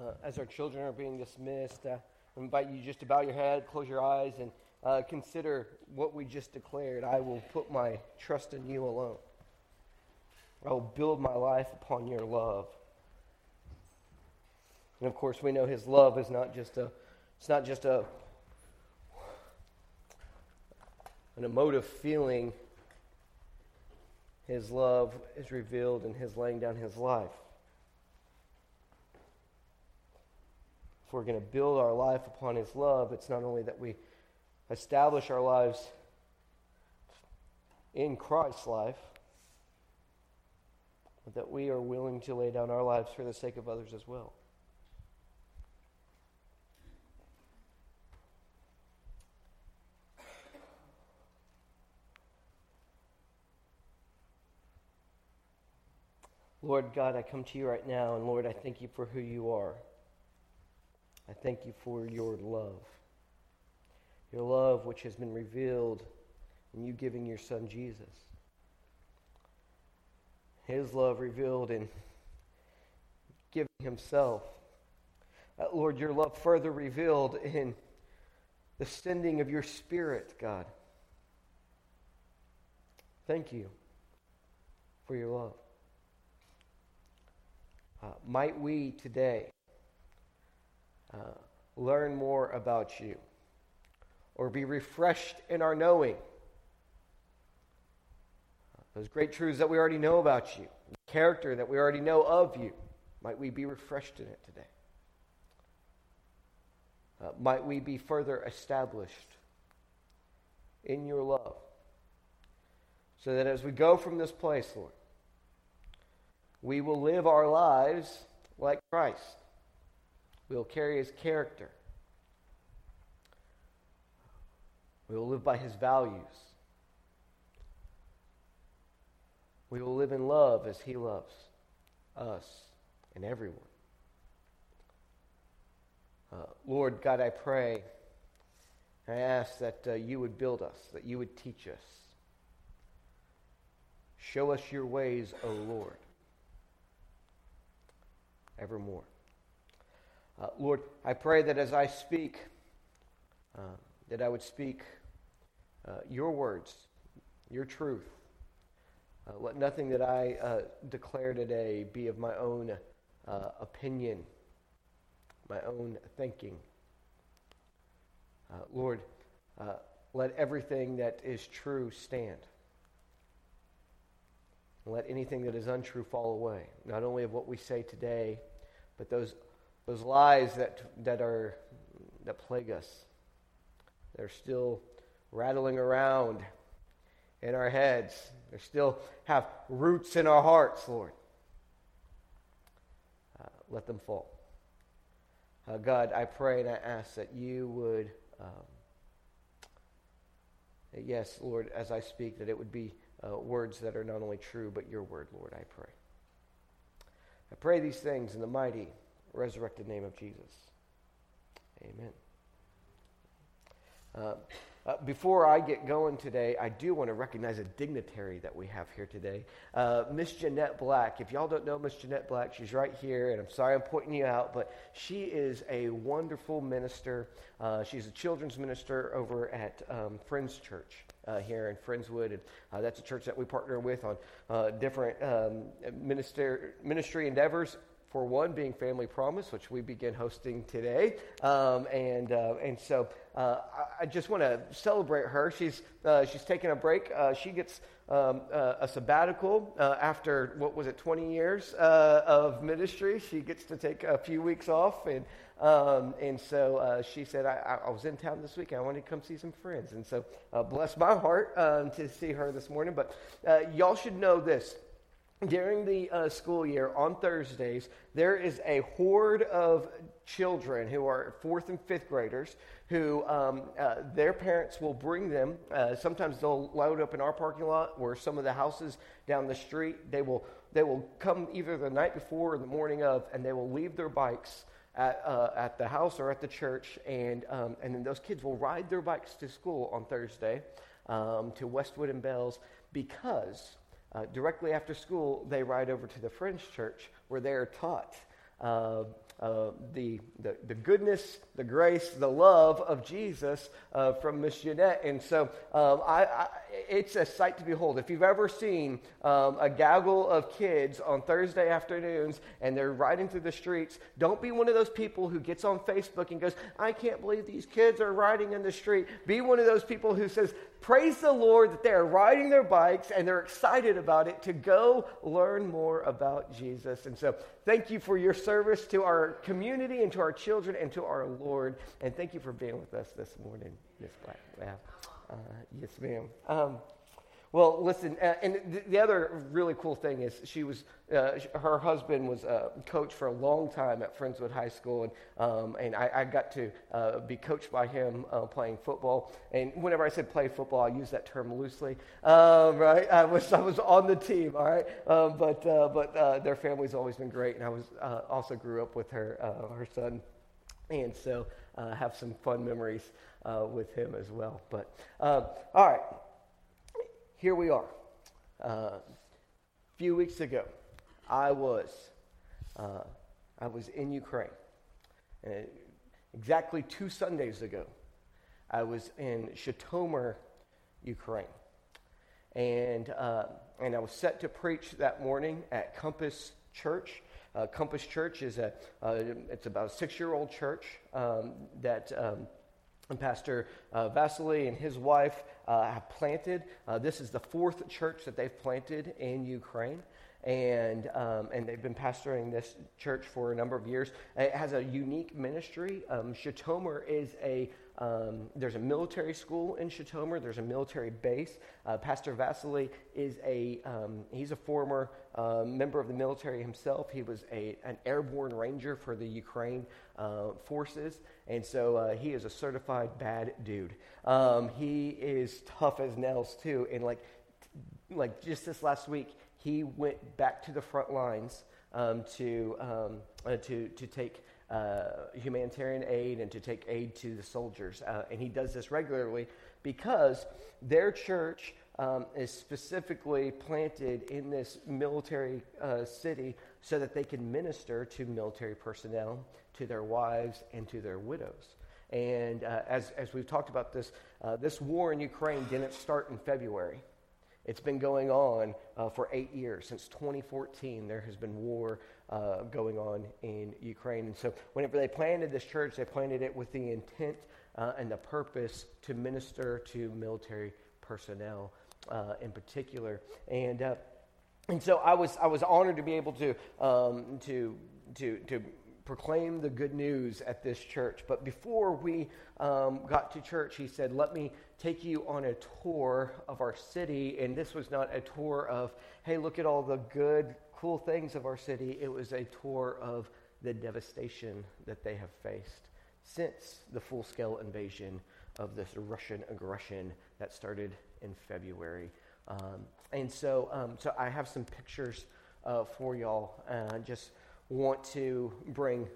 uh, as our children are being dismissed, uh, I invite you just to bow your head, close your eyes, and uh, consider what we just declared. I will put my trust in you alone. I will build my life upon your love. And of course, we know his love is not just a, it's not just a, an emotive feeling. His love is revealed in his laying down his life. If we're going to build our life upon His love, it's not only that we establish our lives in Christ's life, but that we are willing to lay down our lives for the sake of others as well. Lord God, I come to you right now, and Lord, I thank you for who you are. I thank you for your love. Your love, which has been revealed in you giving your son Jesus. His love revealed in giving himself. Uh, Lord, your love further revealed in the sending of your Spirit, God. Thank you for your love. Uh, might we today uh, learn more about you or be refreshed in our knowing. Those great truths that we already know about you, the character that we already know of you, might we be refreshed in it today? Uh, might we be further established in your love? So that as we go from this place, Lord, we will live our lives like Christ. We will carry his character. We will live by his values. We will live in love as he loves us and everyone. Uh, Lord God, I pray, I ask that uh, you would build us, that you would teach us. Show us your ways, O Lord, evermore. Uh, Lord, I pray that as I speak, uh, that I would speak uh, your words, your truth. Uh, let nothing that I uh, declare today be of my own uh, opinion, my own thinking. Lord, let everything that is true stand. Let anything that is untrue fall away, not only of what we say today, but those those lies that, that, are, that plague us. They're still rattling around in our heads. They still have roots in our hearts, Lord. Uh, let them fall. Uh, God, I pray and I ask that you would, um, yes, Lord, as I speak, that it would be uh, words that are not only true, but your word, Lord, I pray. I pray these things in the mighty resurrected name of Jesus. Amen. Uh, uh, before I get going today, I do want to recognize a dignitary that we have here today. Uh, Miss Jeanette Black. If y'all don't know Miss Jeanette Black, she's right here, and I'm sorry I'm pointing you out, but she is a wonderful minister. Uh, she's a children's minister over at um, Friends Church. Uh, here in Friendswood, and uh, that's a church that we partner with on uh, different um, minister, ministry endeavors for one being Family Promise, which we begin hosting today. Um, and, uh, and so uh, I just want to celebrate her. She's, uh, she's taking a break. Uh, she gets um, uh, a sabbatical uh, after, what was it, 20 years of ministry. She gets to take a few weeks off. And, um, and so she said, I, I, was in town this week. I wanted to come see some friends. And so bless my heart um, to see her this morning. But y'all should know this during the uh, school year on Thursdays, there is a horde of children who are fourth and fifth graders who um, uh, their parents will bring them. Uh, sometimes they'll load up in our parking lot or some of the houses down the street. They will, they will come either the night before or the morning of, and they will leave their bikes at, uh, at the house or at the church, and, um, and then those kids will ride their bikes to school on Thursday um, to Westwood and Bales because uh, directly after school, they ride over to the Friends Church where they are taught uh, uh, the, the, the, goodness, the grace, the love of Jesus uh, from Miss Jeanette. And so um, I, I, it's a sight to behold. If you've ever seen um, a gaggle of kids on Thursday afternoons and they're riding through the streets, don't be one of those people who gets on Facebook and goes, I can't believe these kids are riding in the street. Be one of those people who says, Praise the Lord that they are riding their bikes and they're excited about it to go learn more about Jesus. And so, thank you for your service to our community and to our children and to our Lord. And thank you for being with us this morning, Miss Black. Uh, yes, ma'am. Um, well, listen, uh, and th- the other really cool thing is she was, uh, her husband was a coach for a long time at Friendswood High School, and, um, and I, I, got to uh, be coached by him uh, playing football. And whenever I said play football, I use that term loosely, um, right? I was, I was on the team, all right? Um, but uh, but uh, their family's always been great, and I was also grew up with her, her son, and so have some fun memories with him as well. But all right here we are. Uh, a few weeks ago, I was uh, I was in Ukraine. And exactly two Sundays ago, I was in Zhytomyr, Ukraine, and uh, and I was set to preach that morning at Compass Church. Uh, Compass Church is a uh, it's about a six year old church um, that. Um, and Pastor uh, Vasily and his wife uh, have planted. Uh, this is the fourth church that they've planted in Ukraine. And, um, and they've been pastoring this church for a number of years. It has a unique ministry. Um, Zhytomyr is a um, there's a military school in Zhytomyr. There's a military base. Uh, Pastor Vasily is a um, he's a former uh, member of the military himself. He was a an airborne ranger for the Ukraine uh, forces, and so uh, he is a certified bad dude. Um, he is tough as nails too, and like like just this last week, he went back to the front lines um, to um, uh, to to take uh, humanitarian aid and to take aid to the soldiers. Uh, and he does this regularly because their church um, is specifically planted in this military uh, city so that they can minister to military personnel, to their wives, and to their widows. And uh, as, as we've talked about this, uh, this war in Ukraine didn't start in February. It's been going on for eight years. Since 2014, there has been war uh, going on in Ukraine. And so, whenever they planted this church, they planted it with the intent uh, and the purpose to minister to military personnel uh, in particular. And uh, and so, I was I was honored to be able to um, to to to proclaim the good news at this church. But before we um, got to church, he said, Let me take you on a tour of our city. And this was not a tour of, hey, look at all the good, cool things of our city. It was a tour of the devastation that they have faced since the full scale invasion of this Russian aggression that started in February. Um, and so, um, so I have some pictures uh, for y'all. Uh, just want to bring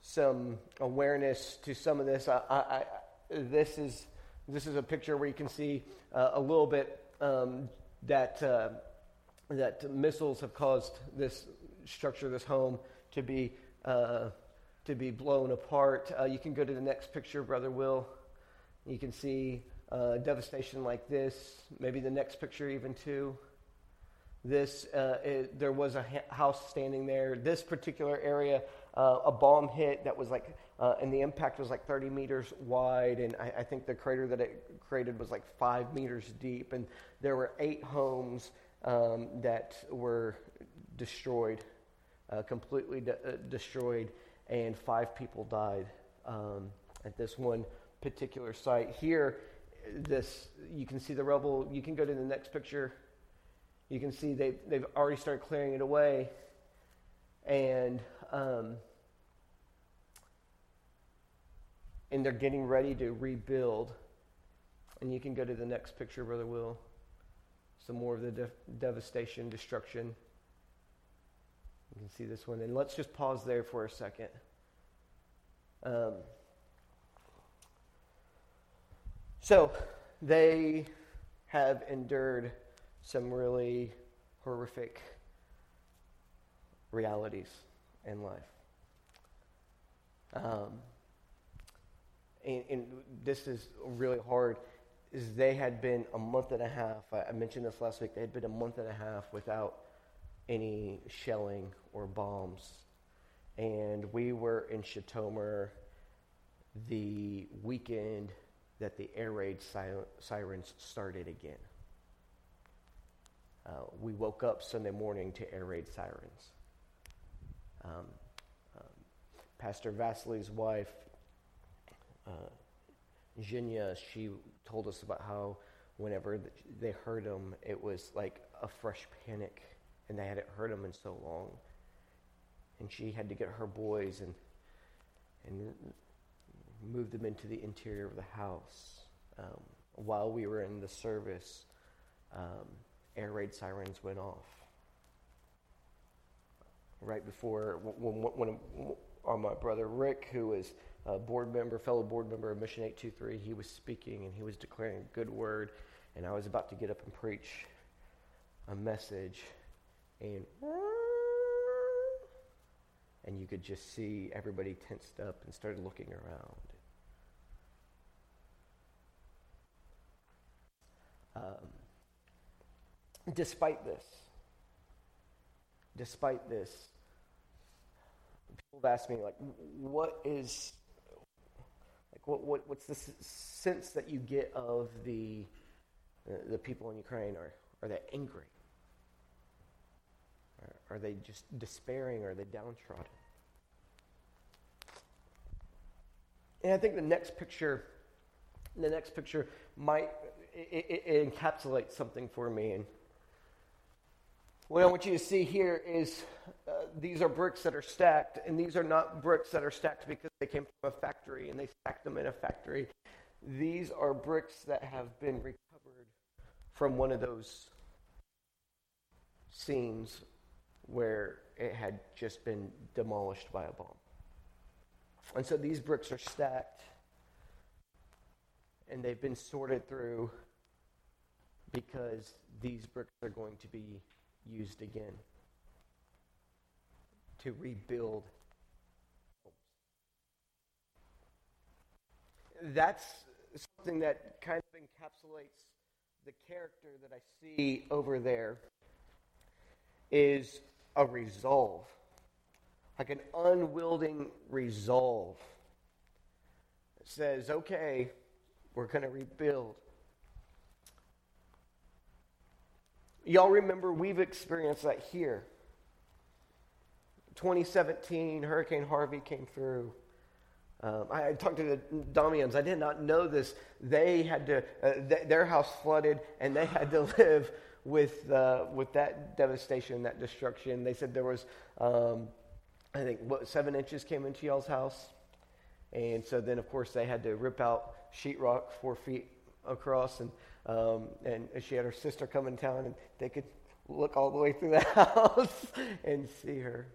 some awareness to some of this. I, I, I, this is this is a picture where you can see uh, a little bit um, that uh, that missiles have caused this structure, this home, to be uh, to be blown apart. Uh, you can go to the next picture, Brother Will. You can see uh, devastation like this. Maybe the next picture, even too. This uh, it, there was a ha- house standing there. This particular area, a bomb hit that was like uh, and the impact was like 30 meters wide, and I, I, think the crater that it created was like five meters deep, and there were eight homes um, that were destroyed, uh, completely de- uh, destroyed, and five people died um, at this one particular site. Here, this you can see the rubble. You can go to the next picture. You can see they they've already started clearing it away, and um, and they're getting ready to rebuild. And you can go to the next picture, Brother Will. Some more of the de- devastation, destruction. You can see this one. And let's just pause there for a second. Um, so, they have endured some really horrific realities in life. Um, and, and, this is really hard, is they had been a month and a half, I, mentioned this last week, they had been a month and a half without any shelling or bombs. And we were in Zhytomyr the weekend that the air raid sirens started again. Uh, we woke up Sunday morning to air raid sirens. Um, um, Pastor Vasily's wife, uh, Zhenya, she told us about how whenever they heard them, it was like a fresh panic, and they hadn't heard them in so long. And she had to get her boys and and move them into the interior of the house. Um, while we were in the service, um, air raid sirens went off. Right before, when, when, when my brother Rick, who was a board member, fellow board member of Mission 823, he was speaking and he was declaring a good word, and I was about to get up and preach a message, and and you could just see everybody tensed up and started looking around. Um, despite this, despite this, people have asked me, like, what is, what, what what's the sense that you get of the, uh, the people in Ukraine? Are, are they angry? Are, are they just despairing? Are they downtrodden? And I think the next picture, the next picture might it, it, encapsulates something for me. And what I want you to see here is uh, these are bricks that are stacked, and these are not bricks that are stacked because they came from a factory and they stacked them in a factory. These are bricks that have been recovered from one of those scenes where it had just been demolished by a bomb. And so these bricks are stacked and they've been sorted through because these bricks are going to be used again to rebuild homes. That's something that kind of encapsulates the character that I see over there is a resolve, like an unwielding resolve. It says, okay, we're going to rebuild. Y'all remember we've experienced that here. 2017, Hurricane Harvey came through. Um, I, I, talked to the Damians. I did not know this. They had to, uh, th- their house flooded, and they had to live with uh, with that devastation, that destruction. They said there was, um, I think, what seven inches came into y'all's house, and so then of course they had to rip out sheetrock four feet across, and um, and she had her sister come in town, and they could look all the way through the house and see her.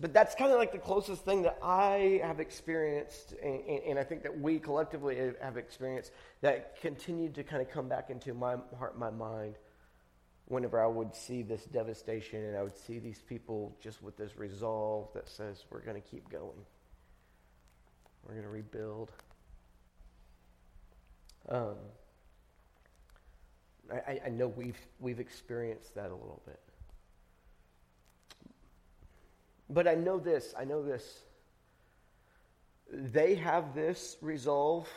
But that's kind of like the closest thing that I have experienced, and, and, I think that we collectively have experienced that continued to kind of come back into my heart, my mind, whenever I would see this devastation and I would see these people just with this resolve that says, we're going to keep going, we're going to rebuild. Um, I, I know we've, we've experienced that a little bit. But I know this, I know this. They have this resolve.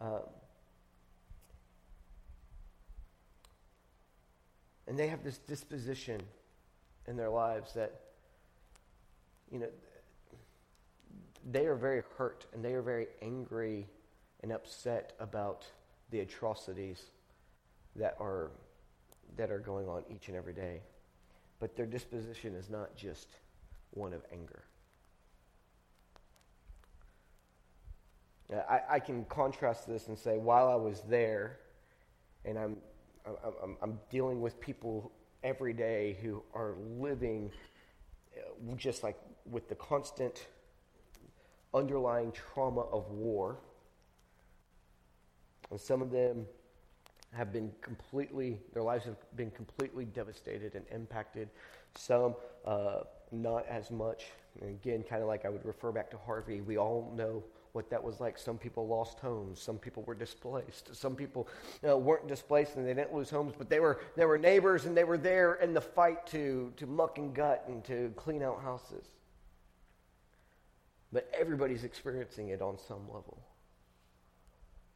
Um, and they have this disposition in their lives that, you know, they are very hurt and they are very angry and upset about the atrocities that are, that are going on each and every day. But their disposition is not just one of anger. I, I can contrast this and say, while I was there, and I'm, I'm, I'm dealing with people every day who are living uh, just like with the constant underlying trauma of war and some of them have been completely, their lives have been completely devastated and impacted. Some uh, not as much. And again, kind of like I would refer back to Harvey, we all know what that was like. Some people lost homes. Some people were displaced. Some people uh, weren't displaced and they didn't lose homes, but they were, they were neighbors and they were there in the fight to, to muck and gut and to clean out houses. But everybody's experiencing it on some level.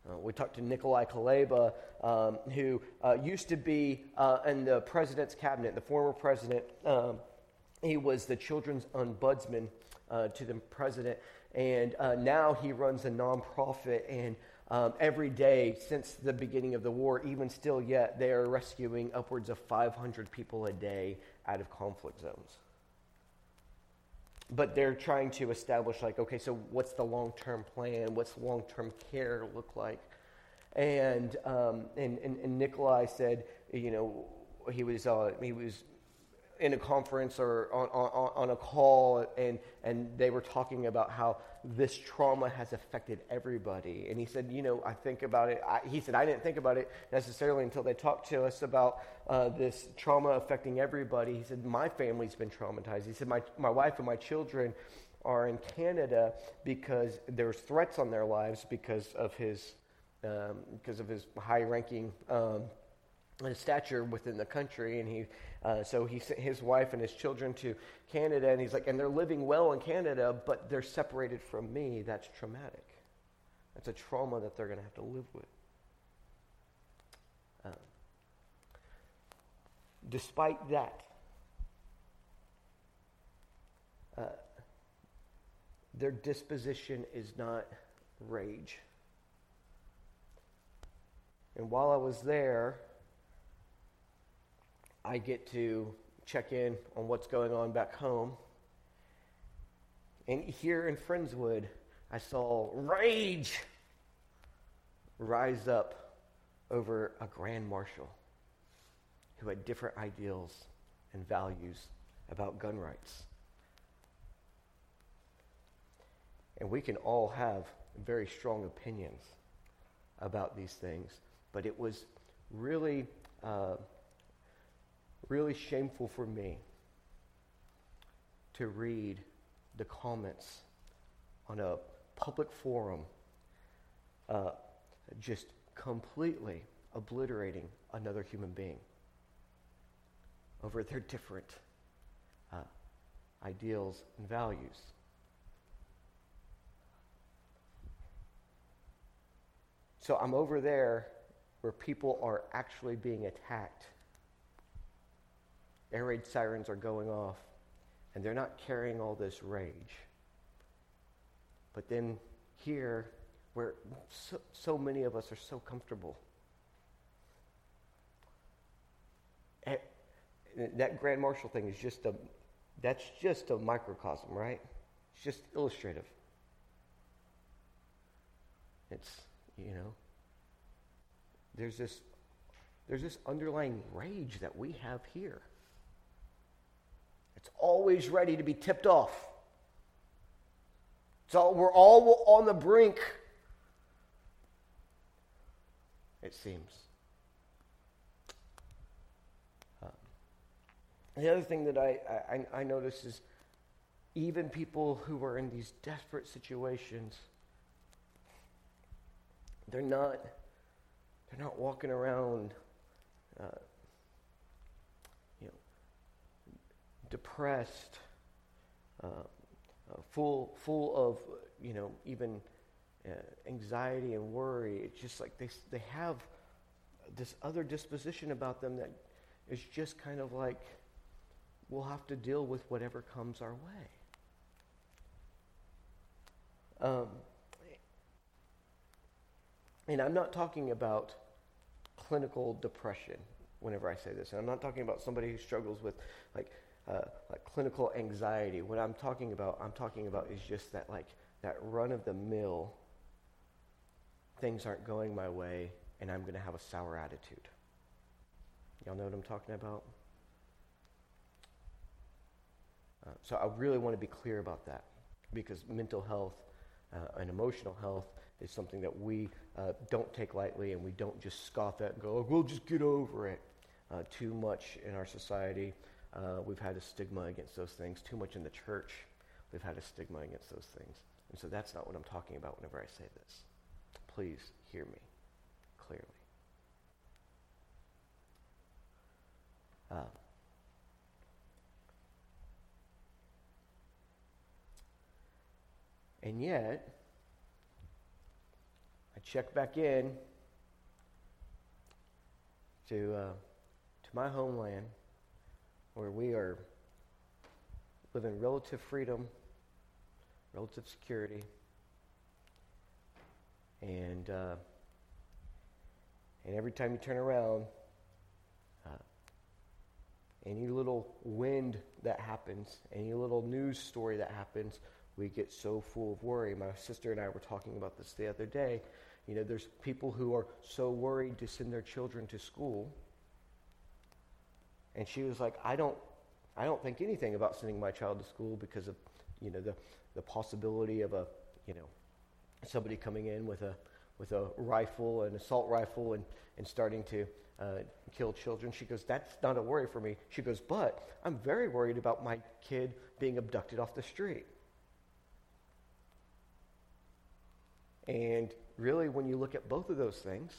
Uh, we talked to Nikolai Kuleba, um, who uh, used to be uh, in the president's cabinet, the former president. Um, he was the children's ombudsman uh, to the president, and uh, now he runs a nonprofit. And um, every day since the beginning of the war, even still yet, they are rescuing upwards of 500 people a day out of conflict zones but they're trying to establish like okay so what's the long-term plan? What's long-term care look like? And um, and, and, and nikolai said you know he was uh, he was in a conference or on, on, on a call, and, and they were talking about how this trauma has affected everybody. And he said, You know, I think about it. I, he said, I didn't think about it necessarily until they talked to us about uh, this trauma affecting everybody. He said, My family's been traumatized. He said, My, my wife and my children are in Canada because there's threats on their lives because of his, um, because of his high ranking. Um, stature within the country, and he uh, so he sent his wife and his children to Canada, and he's like, and they're living well in Canada, but they're separated from me. That's traumatic. That's a trauma that they're going to have to live with. Um, despite that, uh, their disposition is not rage. And while I was there, I get to check in on what's going on back home. And here in Friendswood, I saw rage rise up over a grand marshal who had different ideals and values about gun rights. And we can all have very strong opinions about these things, but it was really uh, really shameful for me to read the comments on a public forum uh, just completely obliterating another human being over their different uh, ideals and values. So I'm over there where people are actually being attacked air raid sirens are going off, and they're not carrying all this rage. But then here, where so, so many of us are so comfortable, eh, that grand marshal thing is just a that's just a microcosm, right? It's just illustrative. It's, you know, there's this there's this underlying rage that we have here. It's always ready to be tipped off. So we're all on the brink, it seems. Um, the other thing that I, I, I notice is even people who are in these desperate situations, they're not, they're not walking around uh, depressed, uh, uh, full, full of, you know, even uh, anxiety and worry. It's just like they, they have this other disposition about them that is just kind of like, we'll have to deal with whatever comes our way. Um, and I'm not talking about clinical depression whenever I say this. And I'm not talking about somebody who struggles with like uh, like clinical anxiety. What I'm talking about, I'm talking about is just that like that run of the mill. Things aren't going my way, and I'm going to have a sour attitude. Y'all know what I'm talking about? Uh, so I really want to be clear about that because mental health uh, and emotional health is something that we uh, don't take lightly and we don't just scoff at and go, oh, we'll just get over it uh, too much in our society. Uh, we've had a stigma against those things. Too much in the church, we've had a stigma against those things. And so that's not what I'm talking about whenever I say this. Please hear me clearly. Uh, and yet, I check back in to, uh, to my homeland where we are living relative freedom, relative security, and, uh, and every time you turn around, uh, any little wind that happens, any little news story that happens, we get so full of worry. My sister and I were talking about this the other day. You know, there's people who are so worried to send their children to school. And she was like, I don't, I don't think anything about sending my child to school because of, you know, the, the possibility of a, you know, somebody coming in with a, with a rifle, an assault rifle, and, and starting to uh, kill children. She goes, That's not a worry for me. She goes, But I'm very worried about my kid being abducted off the street. And really, when you look at both of those things,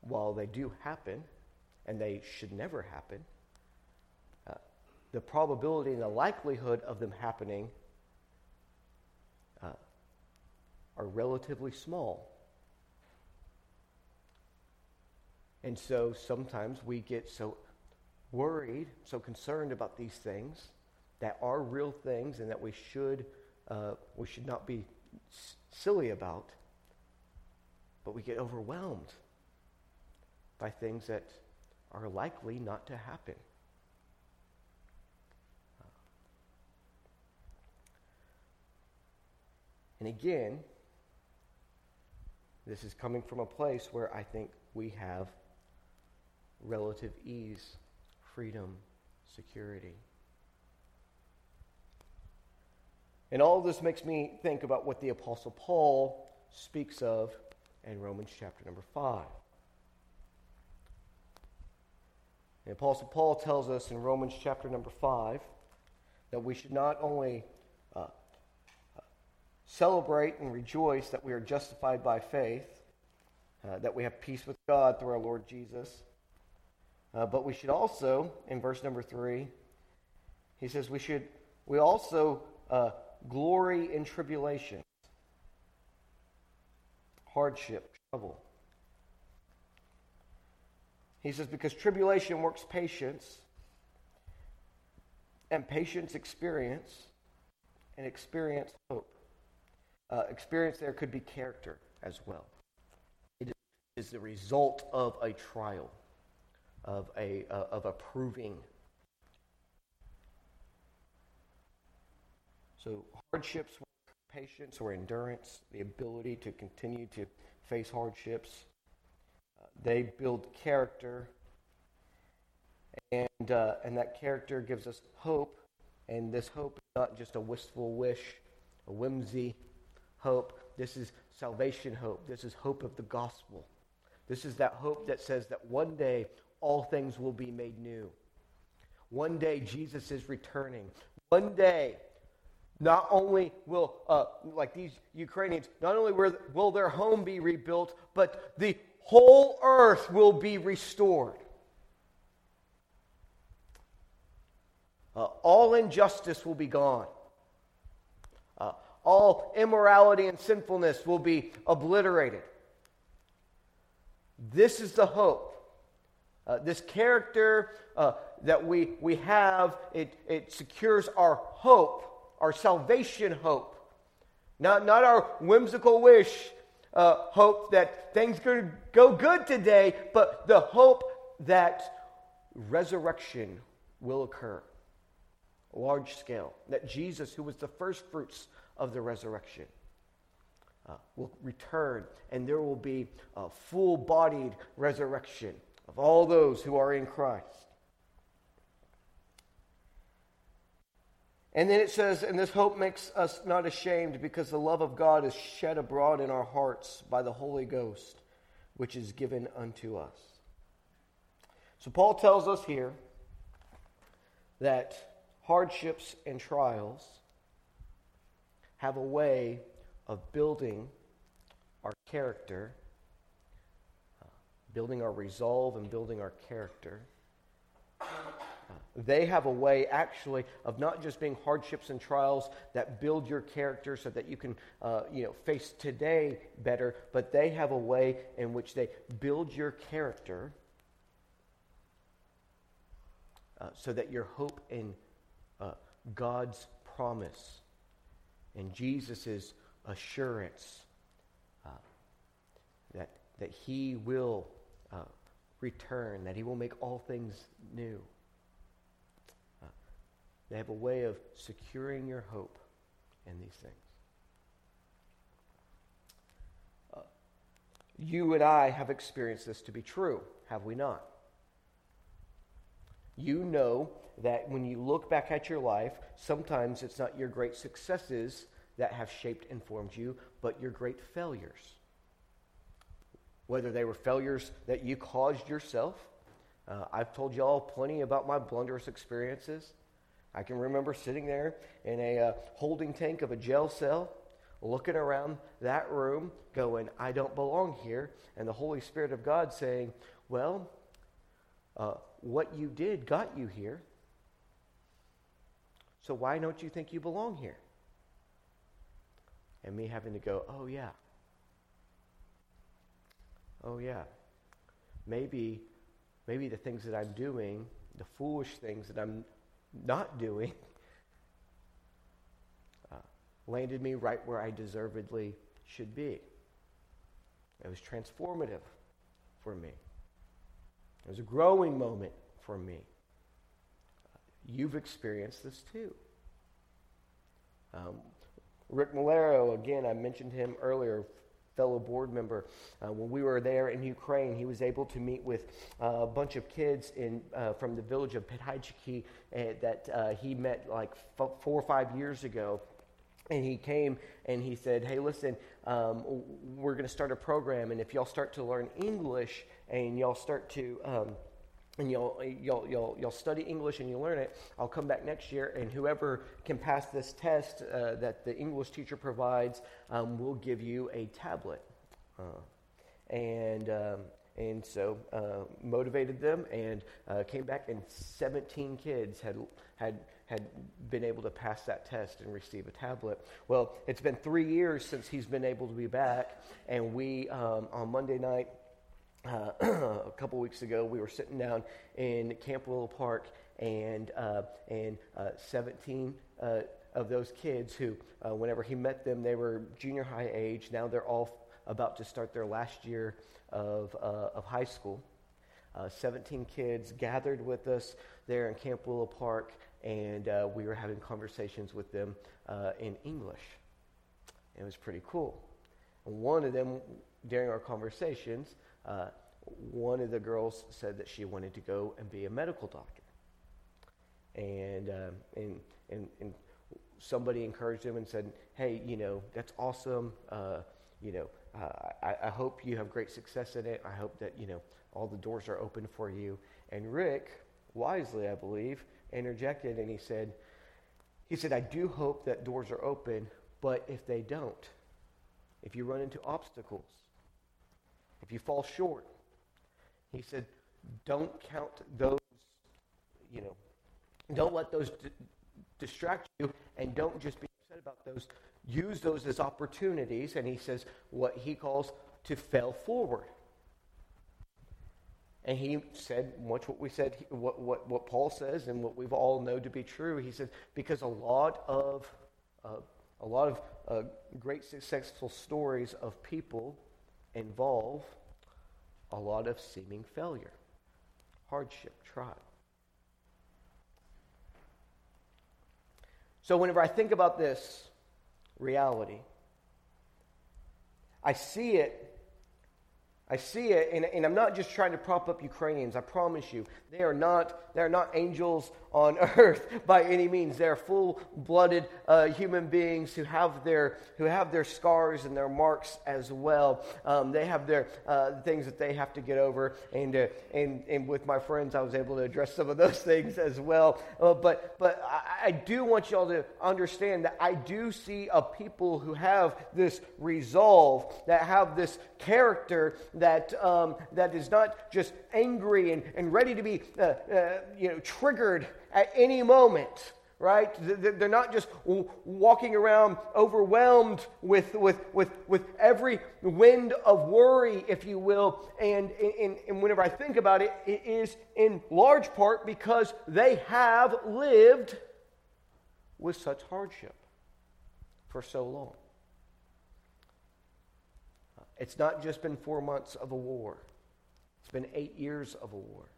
while they do happen, and they should never happen, uh, the probability and the likelihood of them happening uh, are relatively small. And so sometimes we get so worried, so concerned about these things that are real things and that we should, uh, we should not be silly about, but we get overwhelmed by things that are likely not to happen. And again, this is coming from a place where I think we have relative ease, freedom, security. And all this makes me think about what the Apostle Paul speaks of in Romans chapter number 5. The Apostle Paul tells us in Romans chapter number 5 that we should not only uh, celebrate and rejoice that we are justified by faith, uh, that we have peace with God through our Lord Jesus, uh, but we should also, in verse number 3, he says we should, we also uh, glory in tribulation, hardship, trouble. He says, because tribulation works patience, and patience experience, and experience hope. Uh, experience there could be character as well. It is the result of a trial, of a, uh, of a proving So hardships, patience or endurance, the ability to continue to face hardships. They build character, and uh, and that character gives us hope. And this hope is not just a wistful wish, a whimsy hope. This is salvation hope. This is hope of the gospel. This is that hope that says that one day all things will be made new. One day Jesus is returning. One day not only will, uh, like these Ukrainians, not only will their home be rebuilt, but the whole earth will be restored. Uh, all injustice will be gone. Uh, all immorality and sinfulness will be obliterated. This is the hope. Uh, this character uh, that we, we have, it, it secures our hope our salvation hope. Not, not our whimsical wish uh, hope that things to go good today, but the hope that resurrection will occur. Large scale. That Jesus, who was the first fruits of the resurrection, uh, will return, and there will be a full bodied resurrection of all those who are in Christ. And then it says, and this hope makes us not ashamed because the love of God is shed abroad in our hearts by the Holy Ghost, which is given unto us. So Paul tells us here that hardships and trials have a way of building our character, uh, building our resolve, and building our character. They have a way, actually, of not just being hardships and trials that build your character so that you can, uh, you know, face today better, but they have a way in which they build your character uh, so that your hope in uh, God's promise and Jesus' assurance uh, that, that He will uh, return, that He will make all things new. They have a way of securing your hope in these things. Uh, you and I have experienced this to be true, have we not? You know that when you look back at your life, sometimes it's not your great successes that have shaped and formed you, but your great failures. Whether they were failures that you caused yourself. Uh, I've told y'all plenty about my blunderous experiences. I can remember sitting there in a uh, holding tank of a jail cell, looking around that room, going, I don't belong here. And the Holy Spirit of God saying, Well, uh, what you did got you here. So why don't you think you belong here? And me having to go, oh, yeah. Oh, yeah. Maybe, maybe the things that I'm doing, the foolish things that I'm not doing, uh, landed me right where I deservedly should be. It was transformative for me. It was a growing moment for me. You've experienced this too. Um, Rick Malero, again, I mentioned him earlier, fellow board member. Uh, when we were there in Ukraine, he was able to meet with uh, a bunch of kids in, uh, from the village of Petaichiki eh, that uh, he met like f- four or five years ago. And he came and he said, Hey, listen, um, we're going to start a program, and if y'all start to learn English, and y'all start to um, and you'll, you'll, you'll, you'll study English and you learn it, I'll come back next year, and whoever can pass this test uh, that the English teacher provides um, will give you a tablet. Uh, and, um, and so uh, motivated them and uh, came back, and 17 kids had, had, had been able to pass that test and receive a tablet. Well, it's been three years since he's been able to be back, and we, um, on Monday night, uh, a couple weeks ago, we were sitting down in Camp Willow Park, and uh, and uh, 17 uh, of those kids who, uh, whenever he met them, they were junior high age. Now they're all about to start their last year of uh, of high school. 17 kids gathered with us there in Camp Willow Park, and we were having conversations with them in English. It was pretty cool. One of them, during our conversations, uh, one of the girls said that she wanted to go and be a medical doctor. And, um, and, and, and somebody encouraged him and said, hey, you know, that's awesome. Uh, you know, uh, I, I, hope you have great success in it. I hope that, you know, all the doors are open for you. And Rick, wisely, I believe, interjected and he said, he said, I do hope that doors are open, but if they don't, if you run into obstacles, if you fall short, he said, don't count those, you know, don't let those d- distract you and don't just be upset about those. Use those as opportunities. And he says what he calls to fail forward. And he said much what we said, what, what, what Paul says, and what we've all know to be true. He said, because a lot of, uh, a lot of uh, great successful stories of people involve a lot of seeming failure, hardship, trial. So, whenever I think about this reality, I see it I see it, and, and, I'm not just trying to prop up Ukrainians. I promise you, they are not, they are not angels on earth by any means. They are full-blooded uh, human beings who have, their, who have their scars and their marks as well. Um, they have their uh, things that they have to get over, and, uh, and, and with my friends, I was able to address some of those things as well. Uh, but but I, I do want y'all to understand that I do see a people who have this resolve, that have this character that, um, that is not just angry and, and ready to be uh, uh, you know, triggered at any moment right? They're not just walking around overwhelmed with, with, with, with every wind of worry, if you will. And, and, and whenever I think about it, it is in large part because they have lived with such hardship for so long. It's not just been four months of a war, it's been eight years of a war.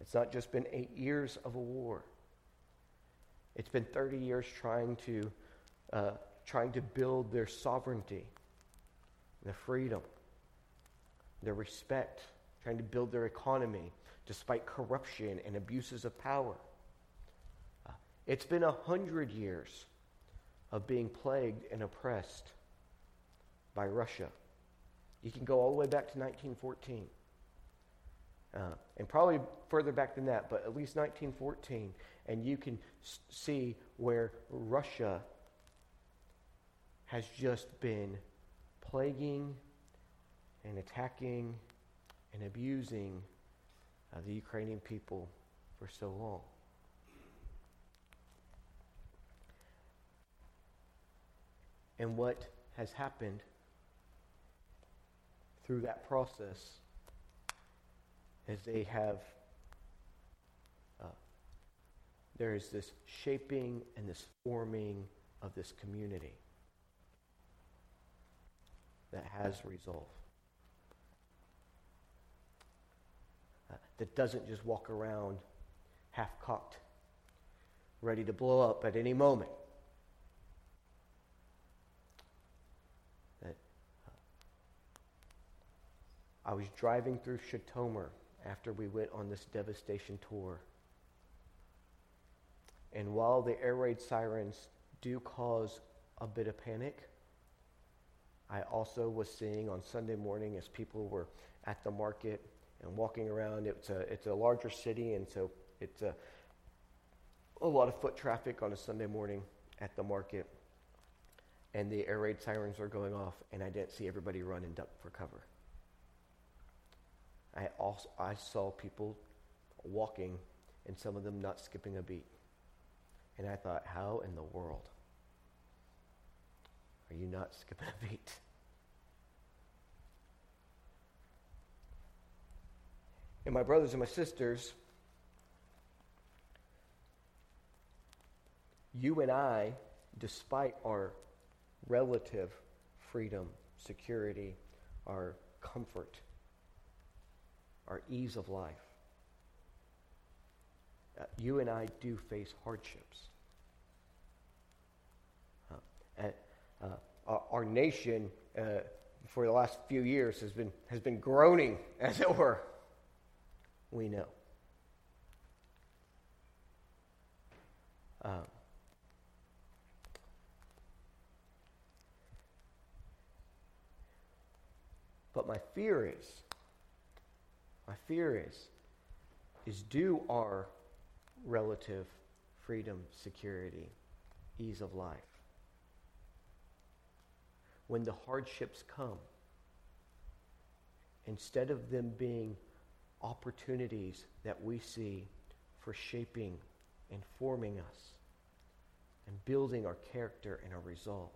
It's not just been eight years of a war. It's been 30 years trying to, uh, trying to build their sovereignty, their freedom, their respect, trying to build their economy despite corruption and abuses of power. Uh, it's been a hundred years of being plagued and oppressed by Russia. You can go all the way back to 1914. Uh, and probably further back than that, but at least 1914. And you can s- see where Russia has just been plaguing and attacking and abusing uh, the Ukrainian people for so long. And what has happened through that process as they have uh, there is this shaping and this forming of this community that has resolve uh, that doesn't just walk around half cocked ready to blow up at any moment I was driving through Zhytomyr after we went on this devastation tour. And while the air raid sirens do cause a bit of panic, I also was seeing on Sunday morning as people were at the market and walking around. It's a, it's a larger city, and so it's a, a lot of foot traffic on a Sunday morning at the market. And the air raid sirens were going off, and I didn't see everybody run and duck for cover. I, also, I saw people walking and some of them not skipping a beat. And I thought, how in the world are you not skipping a beat? And my brothers and my sisters, you and I, despite our relative freedom, security, our comfort, our ease of life. Uh, you and I do face hardships. Uh, uh, our, our, nation, uh, for the last few years, has been, has been groaning, as it were. We know. Um, but my fear is my fear is, is do our relative freedom, security, ease of life, when the hardships come, instead of them being opportunities that we see for shaping and forming us and building our character and our resolve,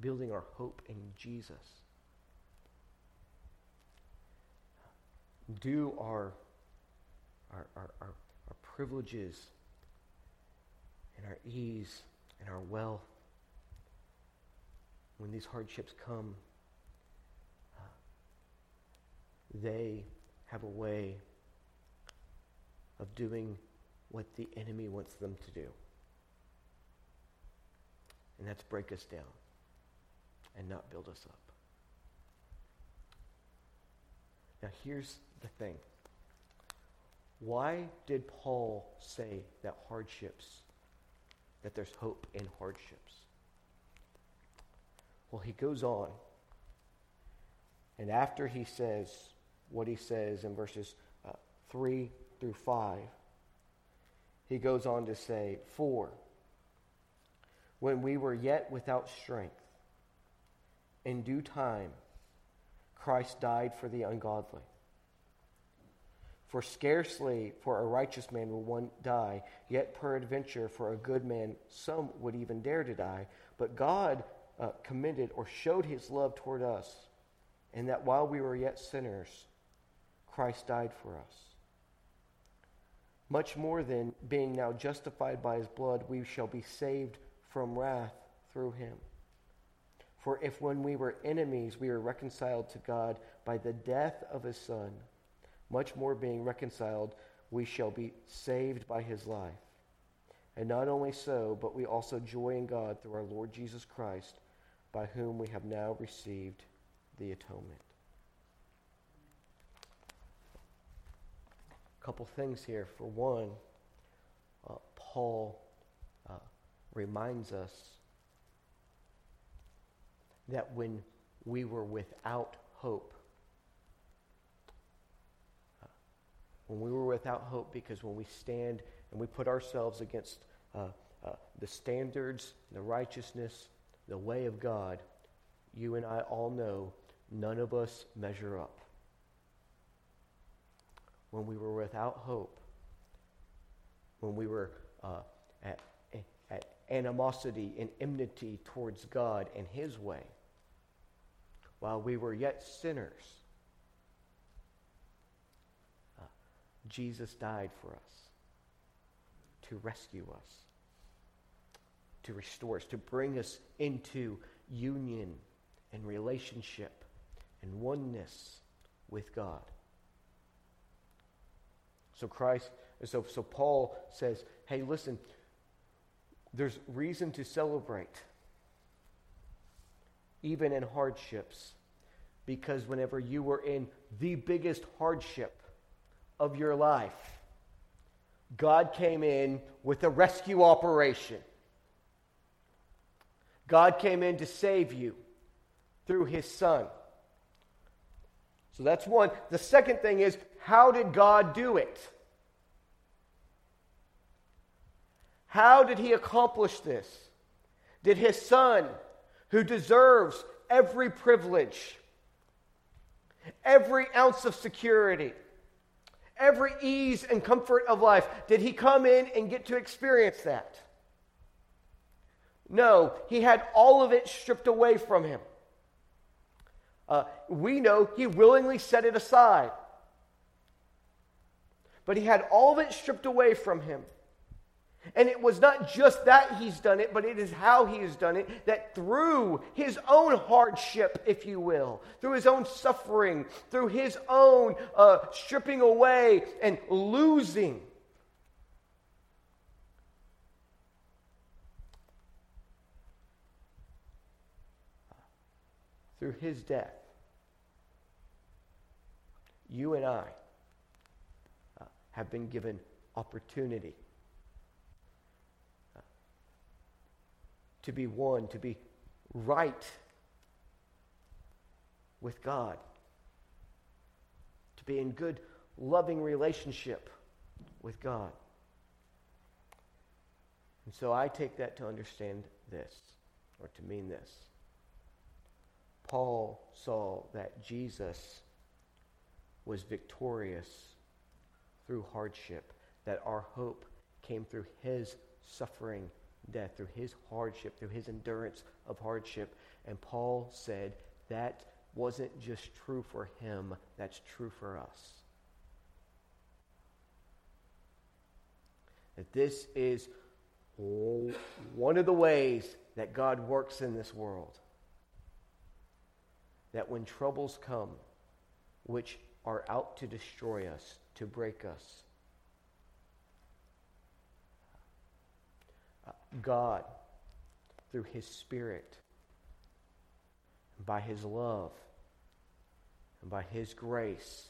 building our hope in Jesus do our, our, our, our, our privileges and our ease and our wealth, when these hardships come, uh, they have a way of doing what the enemy wants them to do. And that's break us down and not build us up. Now, here's the thing why did Paul say that hardships, that there's hope in hardships? Well, he goes on. And after he says what he says in verses uh, 3 through 5, he goes on to say, For when we were yet without strength, in due time, Christ died for the ungodly. For scarcely for a righteous man will one die, yet peradventure for a good man some would even dare to die. But God uh, commended or showed his love toward us, and that while we were yet sinners, Christ died for us. Much more than being now justified by his blood, we shall be saved from wrath through him. For if when we were enemies, we were reconciled to God by the death of his Son, much more being reconciled, we shall be saved by his life. And not only so, but we also joy in God through our Lord Jesus Christ, by whom we have now received the atonement. A couple things here. For one, uh, Paul uh, reminds us that when we were without hope, when we were without hope because when we stand and we put ourselves against uh, uh, the standards, the righteousness, the way of God, you and I all know none of us measure up. When we were without hope, when we were uh, at, at animosity and enmity towards God and His way, while we were yet sinners, uh, Jesus died for us to rescue us, to restore us, to bring us into union and relationship and oneness with God. So Christ, so, so Paul says, hey, listen, there's reason to celebrate, even in hardships, because whenever you were in the biggest hardship, of your life, God came in with a rescue operation. God came in to save you through his son. So that's one. The second thing is, how did God do it? How did he accomplish this? Did his son, who deserves every privilege, every ounce of security, every ease and comfort of life. Did he come in and get to experience that? No, he had all of it stripped away from him. Uh, we know he willingly set it aside. But he had all of it stripped away from him. And it was not just that he's done it, but it is how he has done it. That through his own hardship, if you will, through his own suffering, through his own uh, stripping away and losing, through his death, you and I uh, have been given opportunity to be one, to be right with God, to be in good, loving relationship with God. And so I take that to understand this, or to mean this. Paul saw that Jesus was victorious through hardship, that our hope came through his suffering death, through his hardship, through his endurance of hardship. And Paul said that wasn't just true for him, that's true for us. That this is one of the ways that God works in this world. That when troubles come, which are out to destroy us, to break us, God through His Spirit, by His love, and by His grace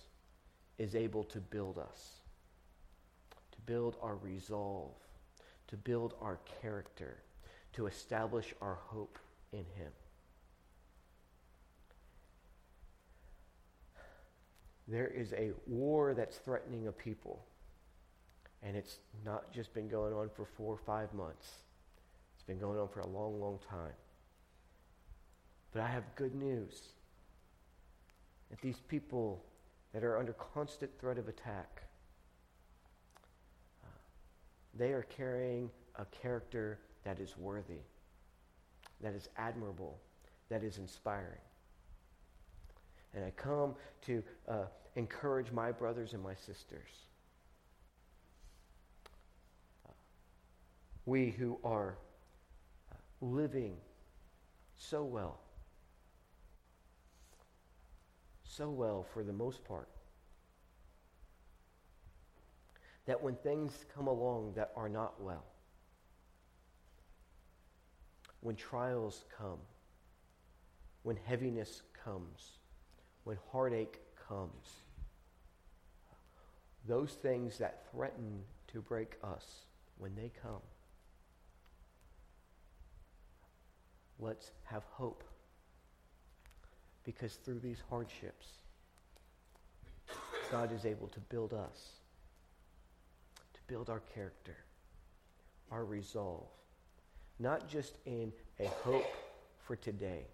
is able to build us, to build our resolve, to build our character, to establish our hope in Him. There is a war that's threatening a people, and it's not just been going on for four or five months. Been going on for a long, long time. But I have good news that these people that are under constant threat of attack, uh, they are carrying a character that is worthy, that is admirable, that is inspiring. And I come to uh, encourage my brothers and my sisters. Uh, we who are living so well so well for the most part. That when things come along that are not well, when trials come, when heaviness comes, when heartache comes, those things that threaten to break us, when they come, let's have hope because through these hardships, God is able to build us, to build our character, our resolve, not just in a hope for today,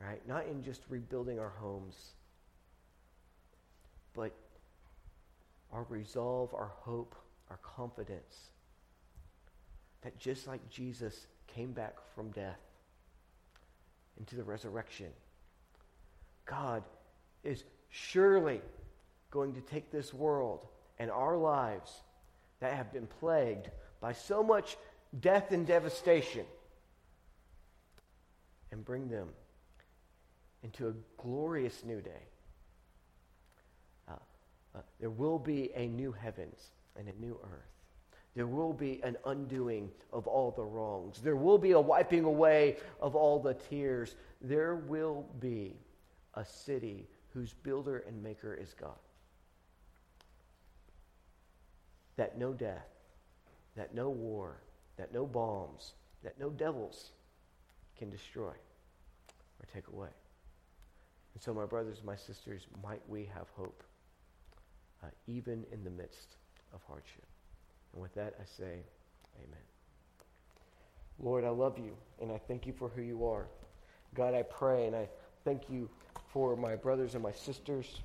right? Not in just rebuilding our homes, but our resolve, our hope, our confidence that just like Jesus came back from death, into the resurrection. God is surely going to take this world and our lives that have been plagued by so much death and devastation and bring them into a glorious new day. Uh, uh, there will be a new heavens and a new earth. There will be an undoing of all the wrongs. There will be a wiping away of all the tears. There will be a city whose builder and maker is God. That no death, that no war, that no bombs, that no devils can destroy or take away. And so, my brothers and my sisters, might we have hope, uh, even in the midst of hardship. And with that, I say, Amen. Lord, I love you, and I thank you for who you are. God, I pray, and I thank you for my brothers and my sisters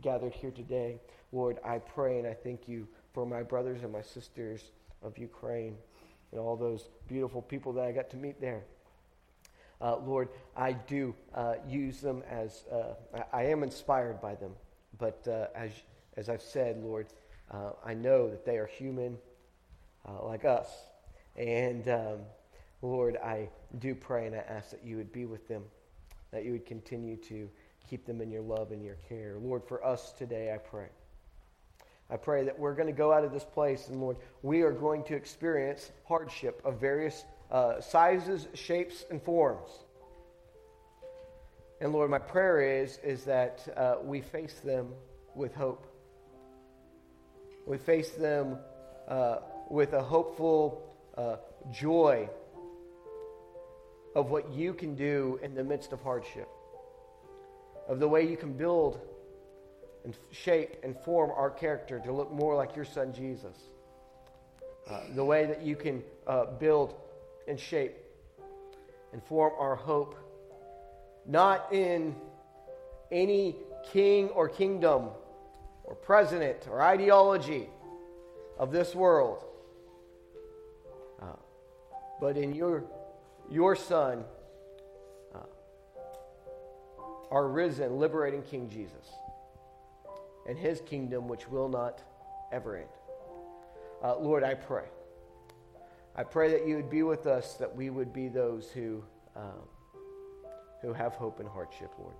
gathered here today. Lord, I pray and I thank you for my brothers and my sisters of Ukraine and all those beautiful people that I got to meet there. Uh, Lord, I do uh, use them as, uh, I, I, am inspired by them. But uh, as, as I've said, Lord, uh, I know that they are human uh, like us. And um, Lord, I do pray and I ask that you would be with them, that you would continue to keep them in your love and your care. Lord, for us today, I pray. I pray that we're going to go out of this place, and Lord, we are going to experience hardship of various uh, sizes, shapes, and forms. And Lord, my prayer is, is that uh, we face them with hope. We face them uh, with a hopeful uh, joy of what you can do in the midst of hardship, of the way you can build and shape and form our character to look more like your son Jesus, uh, the way that you can uh, build and shape and form our hope, not in any king or kingdom or president or ideology of this world, uh, but in your, your Son, uh, our risen, liberating King Jesus, and his kingdom which will not ever end. Uh, Lord, I pray. I pray that you would be with us, that we would be those who, um, who have hope in hardship, Lord.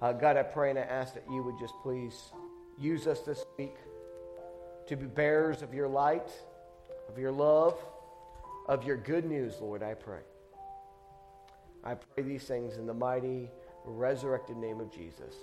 Uh, God, I pray and I ask that you would just please Use us this week to be bearers of your light, of your love, of your good news, Lord, I pray. I pray these things in the mighty, resurrected name of Jesus.